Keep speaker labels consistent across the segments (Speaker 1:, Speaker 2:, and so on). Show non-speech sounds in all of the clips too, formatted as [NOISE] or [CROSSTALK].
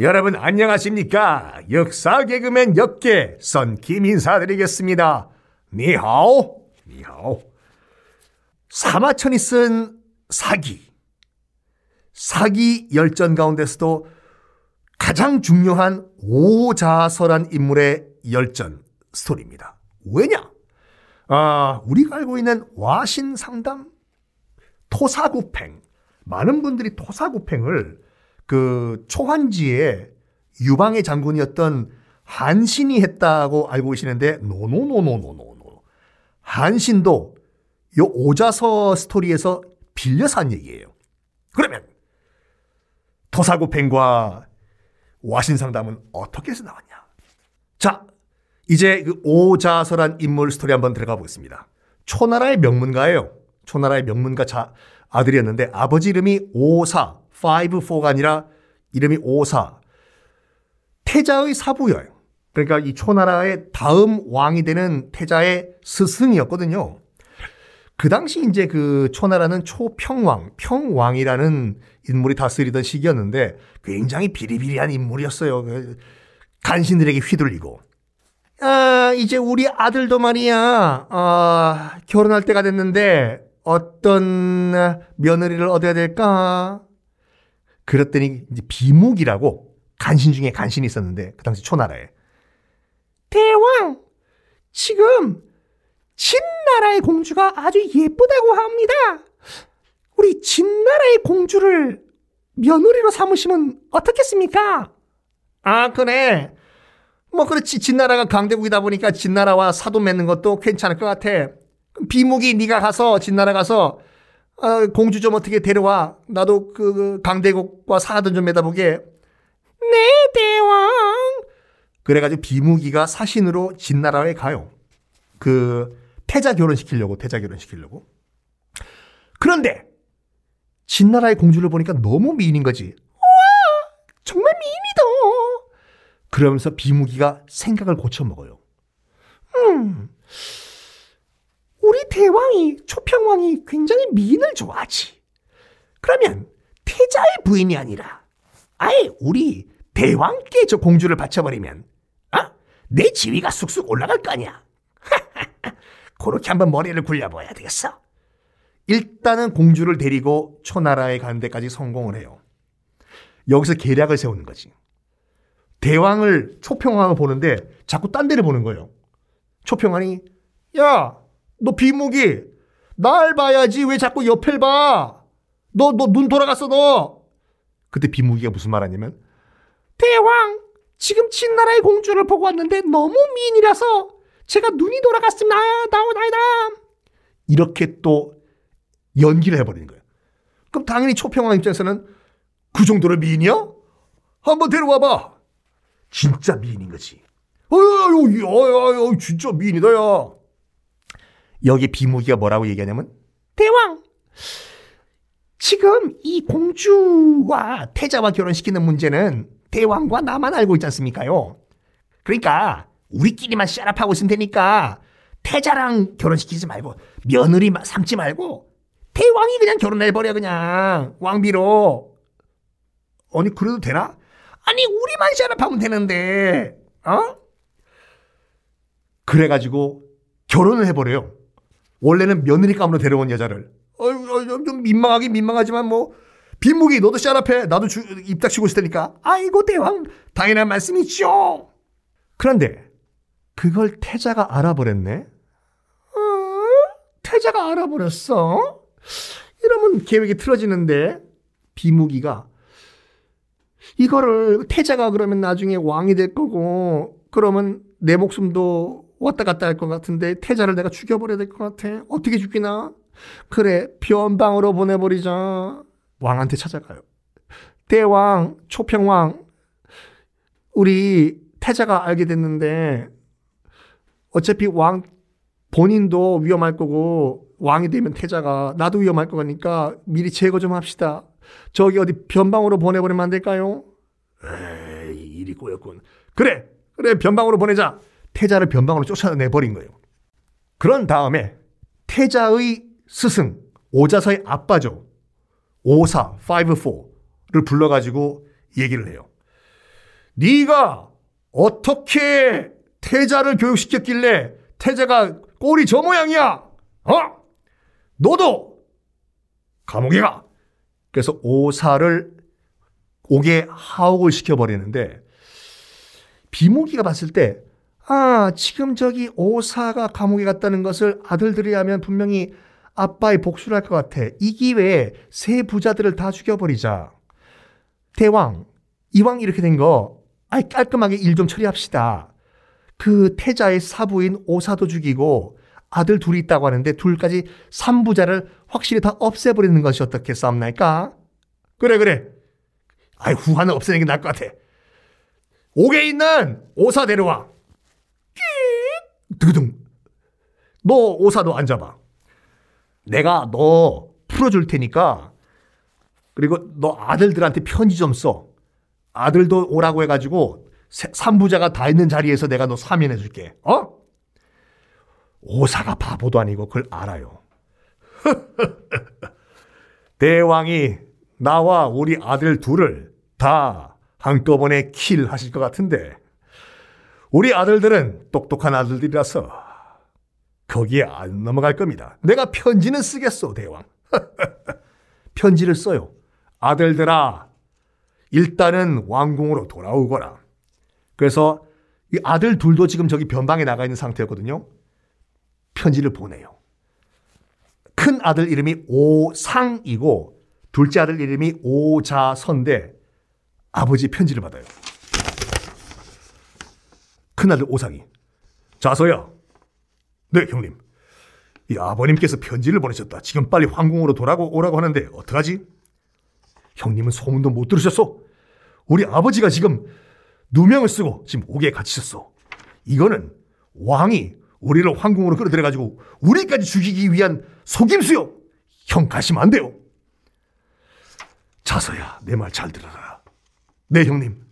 Speaker 1: 여러분 안녕하십니까? 역사 개그맨 역계 썬킴 인사드리겠습니다. 니하오, 니하오. 사마천이 쓴 사기. 사기 열전 가운데서도 가장 중요한 오자설한 인물의 열전 스토리입니다. 왜냐? 아, 우리가 알고 있는 와신 상담, 토사구팽. 많은 분들이 토사구팽을 그 초한지에 유방의 장군이었던 한신이 했다고 알고 계시는데 노노노노노노노. 한신도 요 오자서 스토리에서 빌려서 한 얘기예요. 그러면 토사구팽과 와신상담은 어떻게 해서 나왔냐? 자, 이제 그 오자서란 인물 스토리 한번 들어가 보겠습니다. 초나라의 명문가예요. 초나라의 명문가 자, 아들이었는데 아버지 이름이 오사, 5-4가 아니라 이름이 오사. 태자의 사부여요. 그러니까 이 초나라의 다음 왕이 되는 태자의 스승이었거든요. 그 당시 이제 그 초나라는 초평왕, 평왕이라는 인물이 다스리던 시기였는데 굉장히 비리비리한 인물이었어요. 그 간신들에게 휘둘리고. 아, 이제 우리 아들도 말이야, 아, 결혼할 때가 됐는데 어떤 며느리를 얻어야 될까? 그랬더니 이제 비묵이라고 간신 중에 간신이 있었는데 그 당시 초나라에 대왕 지금 진나라의 공주가 아주 예쁘다고 합니다. 우리 진나라의 공주를 며느리로 삼으시면 어떻겠습니까? 아 그래 뭐 그렇지 진나라가 강대국이다 보니까 진나라와 사돈 맺는 것도 괜찮을 것 같아. 비묵이 네가 가서 진나라 가서 어, 공주 좀 어떻게 데려와. 나도 그, 그 강대국과 사돈 좀 맺어보게. 네 대왕. 그래가지고 비무기가 사신으로 진나라에 가요. 그 태자 결혼시키려고 태자 결혼시키려고. 그런데 진나라의 공주를 보니까 너무 미인인 거지. 와 정말 미인이다. 그러면서 비무기가 생각을 고쳐 먹어요. 음. 우리 대왕이 초평왕이 굉장히 미인을 좋아하지. 그러면 태자의 부인이 아니라 아예 우리 대왕께 저 공주를 바쳐버리면 어? 내 지위가 쑥쑥 올라갈 거 아니야. [LAUGHS] 그렇게 한번 머리를 굴려봐야 되겠어. 일단은 공주를 데리고 초나라에 가는 데까지 성공을 해요. 여기서 계략을 세우는 거지. 대왕을 초평왕을 보는데 자꾸 딴 데를 보는 거예요. 초평왕이 야, 너 비무기 날 봐야지 왜 자꾸 옆을 봐? 너 너 눈 돌아갔어 너. 그때 비무기가 무슨 말 하냐면 대왕 지금 진나라의 공주를 보고 왔는데 너무 미인이라서 제가 눈이 돌아갔습니다. 나오나이다. 이렇게 또 연기를 해버리는 거예요. 그럼 당연히 초평왕 입장에서는 그 정도로 미인이야? 한번 데려와봐. 진짜 미인인 거지. 어유, 어유, 진짜 미인이다, 야. 여기 비무기가 뭐라고 얘기하냐면, 대왕! 지금 이 공주와 태자와 결혼시키는 문제는 대왕과 나만 알고 있지 않습니까요? 그러니까, 우리끼리만 샤랍하고 있으면 되니까, 태자랑 결혼시키지 말고, 며느리 삼지 말고, 대왕이 그냥 결혼해버려, 그냥. 왕비로. 아니, 그래도 되나? 아니, 우리만 샤랍하면 되는데, 어? 그래가지고, 결혼을 해버려요. 원래는 며느리 감으로 데려온 여자를. 어, 어, 좀 민망하긴 민망하지만 뭐 빈묵이 너도 샤랍해. 나도 주, 입 닥치고 있을 테니까. 아이고 대왕 당연한 말씀이죠. 그런데 그걸 태자가 알아버렸네. 어? 태자가 알아버렸어? 이러면 계획이 틀어지는데 비무기가 이거를 태자가 그러면 나중에 왕이 될 거고 그러면 내 목숨도 왔다 갔다 할 것 같은데 태자를 내가 죽여버려야 될 것 같아. 어떻게 죽이나? 그래 변방으로 보내버리자. 왕한테 찾아가요. 대왕 초평왕 우리 태자가 알게 됐는데 어차피 왕 본인도 위험할 거고 왕이 되면 태자가 나도 위험할 거니까 미리 제거 좀 합시다. 저기 어디 변방으로 보내버리면 안 될까요? 에이 일이 꼬였군. 그래 그래 변방으로 보내자. 태자를 변방으로 쫓아내버린 거예요. 그런 다음에 태자의 스승, 오자서의 아빠죠. 오사, 5-4를 불러가지고 얘기를 해요. 네가 어떻게 태자를 교육시켰길래 태자가 꼴이 저 모양이야? 어? 너도 감옥에 가. 그래서 오사를 옥에 하옥을 시켜버리는데 비무기가 봤을 때 아, 지금 저기 오사가 감옥에 갔다는 것을 아들들이 하면 분명히 아빠의 복수를 할 것 같아. 이 기회에 세 부자들을 다 죽여버리자. 대왕, 이왕 이렇게 된 거, 아이, 깔끔하게 일 좀 처리합시다. 그 태자의 사부인 오사도 죽이고 아들 둘이 있다고 하는데 둘까지 삼부자를 확실히 다 없애버리는 것이 어떻게 싸움날까? 그래, 그래. 아이, 후하는 없애는 게 나을 것 같아. 옥에 있는 오사 데려와. 두둥. 너 오사도 앉아봐. 내가 너 풀어줄 테니까 그리고 너 아들들한테 편지 좀 써. 아들도 오라고 해가지고 삼부자가 다 있는 자리에서 내가 너 사면해 줄게. 어? 오사가 바보도 아니고 그걸 알아요. [LAUGHS] 대왕이 나와 우리 아들 둘을 다 한꺼번에 킬 하실 것 같은데 우리 아들들은 똑똑한 아들들이라서 거기에 안 넘어갈 겁니다. 내가 편지는 쓰겠소, 대왕. [LAUGHS] 편지를 써요. 아들들아, 일단은 왕궁으로 돌아오거라. 그래서 이 아들 둘도 지금 저기 변방에 나가 있는 상태였거든요. 편지를 보내요. 큰 아들 이름이 오상이고 둘째 아들 이름이 오자선데 아버지 편지를 받아요. 큰아들 오상이. 자서야. 네, 형님. 이 아버님께서 편지를 보내셨다. 지금 빨리 황궁으로 돌아오라고 하는데 어떡하지? 형님은 소문도 못 들으셨소? 우리 아버지가 지금 누명을 쓰고 지금 옥에 갇히셨어. 이거는 왕이 우리를 황궁으로 끌어들여가지고 우리까지 죽이기 위한 속임수요. 형 가시면 안 돼요. 자서야, 내 말 잘 들어라. 네, 형님.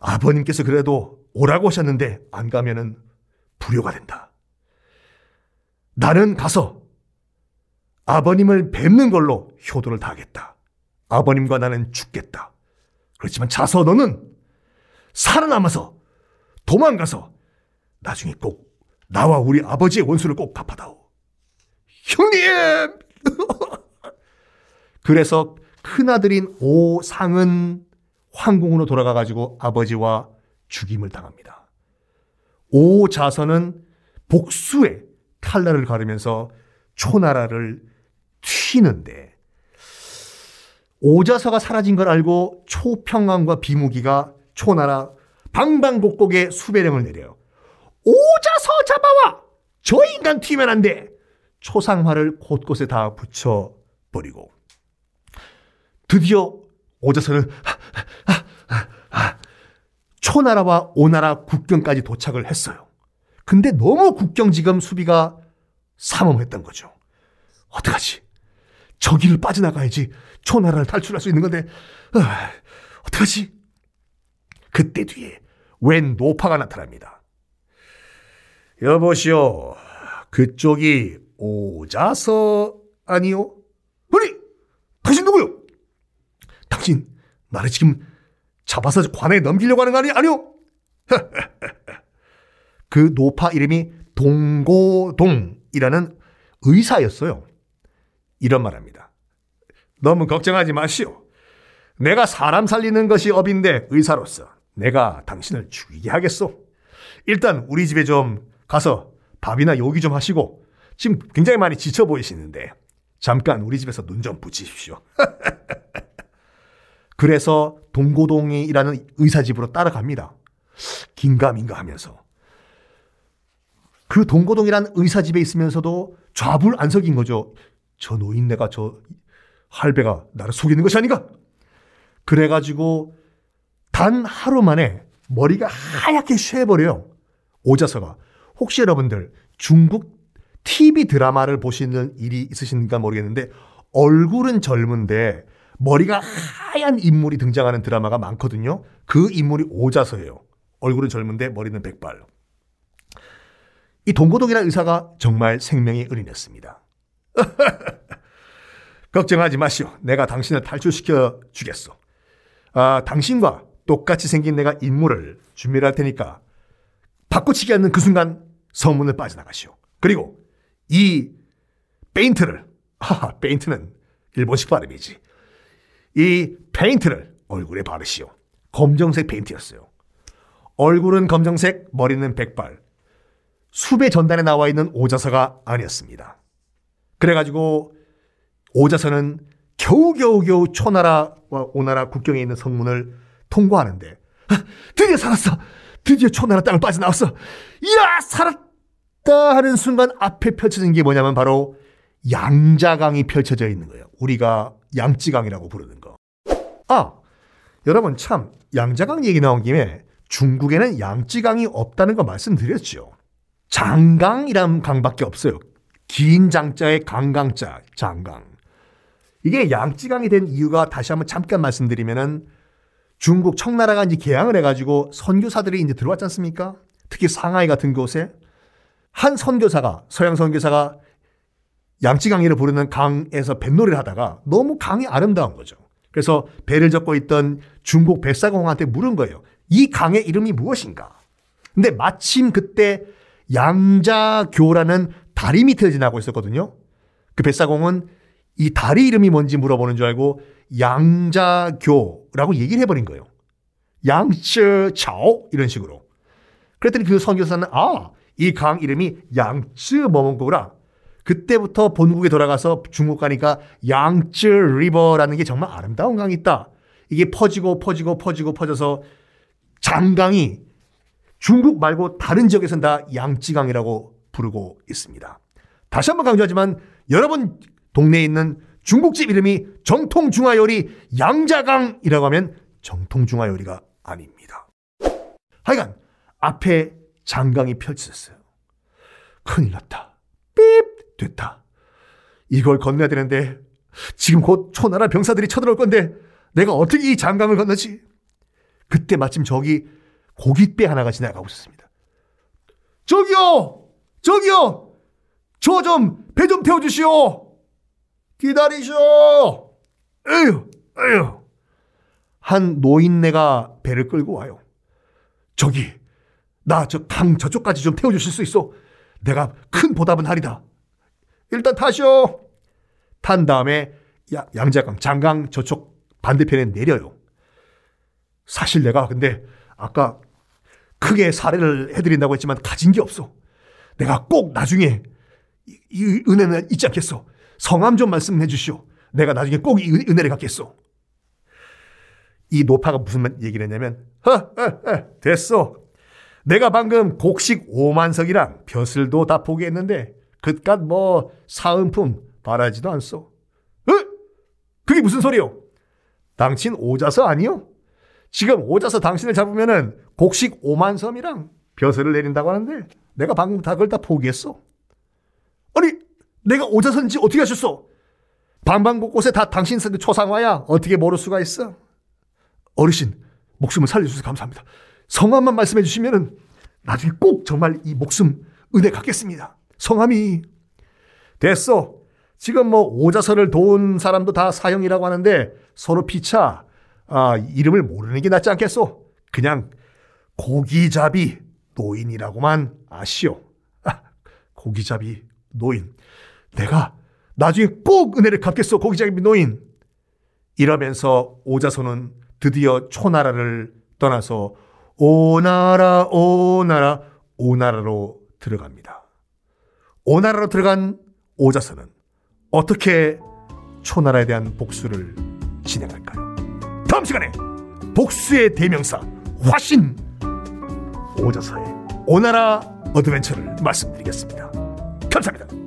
Speaker 1: 아버님께서 그래도 오라고 하셨는데 안 가면은 불효가 된다. 나는 가서 아버님을 뵙는 걸로 효도를 다하겠다. 아버님과 나는 죽겠다. 그렇지만 자서 너는 살아남아서 도망가서 나중에 꼭 나와 우리 아버지의 원수를 꼭 갚아다오. 형님! [LAUGHS] 그래서 큰아들인 오상은 황궁으로 돌아가가지고 아버지와 죽임을 당합니다. 오 자선은 복수의 칼날을 가르면서 초나라를 튀는데 오자서가 사라진 걸 알고 초평왕과 비무기가 초나라 방방곡곡에 수배령을 내려요. 오자서 잡아와! 저 인간 튀면 안 돼! 초상화를 곳곳에 다 붙여버리고 드디어 오자서는 초나라와 오나라 국경까지 도착을 했어요. 근데 너무 국경 지금 수비가 삼엄했던 거죠. 어떡하지? 저기를 빠져나가야지 초나라를 탈출할 수 있는 건데, 어, 어떡하지? 그때 뒤에 웬 노파가 나타납니다. 여보시오, 그쪽이 오자서 아니요? 아니, 당신 누구요? 당신 나를 지금 잡아서 관에 넘기려고 하는 거 아니, 아니요? [LAUGHS] 그 노파 이름이 동고동이라는 의사였어요. 이런 말 합니다. 너무 걱정하지 마시오. 내가 사람 살리는 것이 업인데 의사로서 내가 당신을 죽이게 하겠소. 일단 우리 집에 좀 가서 밥이나 요기 좀 하시고 지금 굉장히 많이 지쳐 보이시는데 잠깐 우리 집에서 눈 좀 붙이십시오. [LAUGHS] 그래서 동고동이라는 의사 집으로 따라갑니다. 긴가민가 하면서. 그 동고동이라는 의사 집에 있으면서도 좌불안석인 거죠. 저 노인네가 저 할배가 나를 속이는 것이 아닌가? 그래가지고 단 하루 만에 머리가 하얗게 쇠버려요. 오자서가. 혹시 여러분들 중국 TV 드라마를 보시는 일이 있으신가 모르겠는데 얼굴은 젊은데 머리가 하얀 인물이 등장하는 드라마가 많거든요. 그 인물이 오자서예요. 얼굴은 젊은데 머리는 백발. 이 동고동이라는 의사가 정말 생명이 은인했습니다. [LAUGHS] 걱정하지 마시오. 내가 당신을 탈출시켜 주겠소. 아, 당신과 똑같이 생긴 내가 임무를 준비를 할 테니까 바꿔치기 하는 그 순간 성문을 빠져나가시오. 그리고 이 뺑끼를 하하 뺑끼는 일본식 발음이지. 이 페인트를 얼굴에 바르시오. 검정색 페인트였어요. 얼굴은 검정색, 머리는 백발. 수배 전단에 나와 있는 오자서가 아니었습니다. 그래가지고 오자서는 겨우겨우겨우 초나라와 오나라 국경에 있는 성문을 통과하는데 아, 드디어 살았어. 드디어 초나라 땅을 빠져나왔어. 이야 살았다 하는 순간 앞에 펼쳐진 게 뭐냐면 바로 양자강이 펼쳐져 있는 거예요. 우리가 양지강이라고 부르는 거. 아 여러분 참 양자강 얘기 나온 김에 중국에는 양지강이 없다는 거 말씀드렸죠. 장강이란 강밖에 없어요. 긴 장자의 강강자, 장강. 이게 양지강이 된 이유가 다시 한번 잠깐 말씀드리면은 중국 청나라가 이제 개항을 해가지고 선교사들이 이제 들어왔지 않습니까? 특히 상하이 같은 곳에 한 선교사가 서양 선교사가 양지강이를 부르는 강에서 뱃놀이를 하다가 너무 강이 아름다운 거죠. 그래서 배를 젓고 있던 중국 뱃사공한테 물은 거예요. 이 강의 이름이 무엇인가? 근데 마침 그때 양자교라는 다리 밑에 지나고 있었거든요. 그 뱃사공은 이 다리 이름이 뭔지 물어보는 줄 알고 양자교라고 얘기를 해버린 거예요. 양쯔차오 이런 식으로. 그랬더니 그 선교사는 아, 이 강 이름이 양쯔 뭐뭔고구나. 그때부터 본국에 돌아가서 중국 가니까 양쯔 리버라는 게 정말 아름다운 강이 있다. 이게 퍼지고 퍼지고 퍼지고 퍼져서 장강이 중국 말고 다른 지역에서는 다 양지강이라고 부르고 있습니다. 다시 한번 강조하지만 여러분 동네에 있는 중국집 이름이 정통 중화 요리 양자강이라고 하면 정통 중화 요리가 아닙니다. 하여간 앞에 장강이 펼쳐졌어요. 큰일 났다. 삐 됐다. 이걸 건너야 되는데 지금 곧 초나라 병사들이 쳐들어올 건데 내가 어떻게 이 장강을 건너지? 그때 마침 저기 고깃배 하나가 지나가고 있었습니다. 저기요! 저기요! 저 좀, 배 좀 태워주시오! 기다리시오! 에휴, 에휴. 한 노인네가 배를 끌고 와요. 저기, 나 저 강 저쪽까지 좀 태워주실 수 있어? 내가 큰 보답은 하리다. 일단 타시오! 탄 다음에 양자강, 장강 저쪽 반대편에 내려요. 사실 내가 근데 아까 크게 사례를 해드린다고 했지만 가진 게 없어. 내가 꼭 나중에 이, 이 은혜는 잊지 않겠어. 성함 좀 말씀해 주시오. 내가 나중에 꼭 이 은혜를 갖겠어. 이 노파가 무슨 얘기를 했냐면, 허, 허, 허, 됐어. 내가 방금 곡식 5만석이랑 벼슬도 다 포기했는데, 그깟 뭐 사은품 바라지도 않소. 어? 그게 무슨 소리요? 당신 오자서 아니요? 지금 오자서 당신을 잡으면은 곡식 5만 섬이랑 벼슬을 내린다고 하는데 내가 방금 다 그걸 다 포기했어. 아니 내가 오자선지 어떻게 하셨어? 방방 곳곳에 다 당신 그 초상화야. 어떻게 모를 수가 있어? 어르신 목숨을 살려주셔서 감사합니다. 성함만 말씀해 주시면은 나중에 꼭 정말 이 목숨 은혜 갖겠습니다. 성함이 됐어. 지금 뭐 오자서를 도운 사람도 다 사형이라고 하는데 서로 피차 아, 이름을 모르는 게 낫지 않겠소? 그냥 고기잡이 노인이라고만 아시오. 아, 고기잡이 노인. 내가 나중에 꼭 은혜를 갚겠소. 고기잡이 노인. 이러면서 오자손은 드디어 초나라를 떠나서 오나라 오나라 오나라로 들어갑니다. 오나라로 들어간 오자선은 어떻게 초나라에 대한 복수를 진행할까요? 다음 시간에 복수의 대명사 화신 오자서의 오나라 어드벤처를 말씀드리겠습니다. 감사합니다.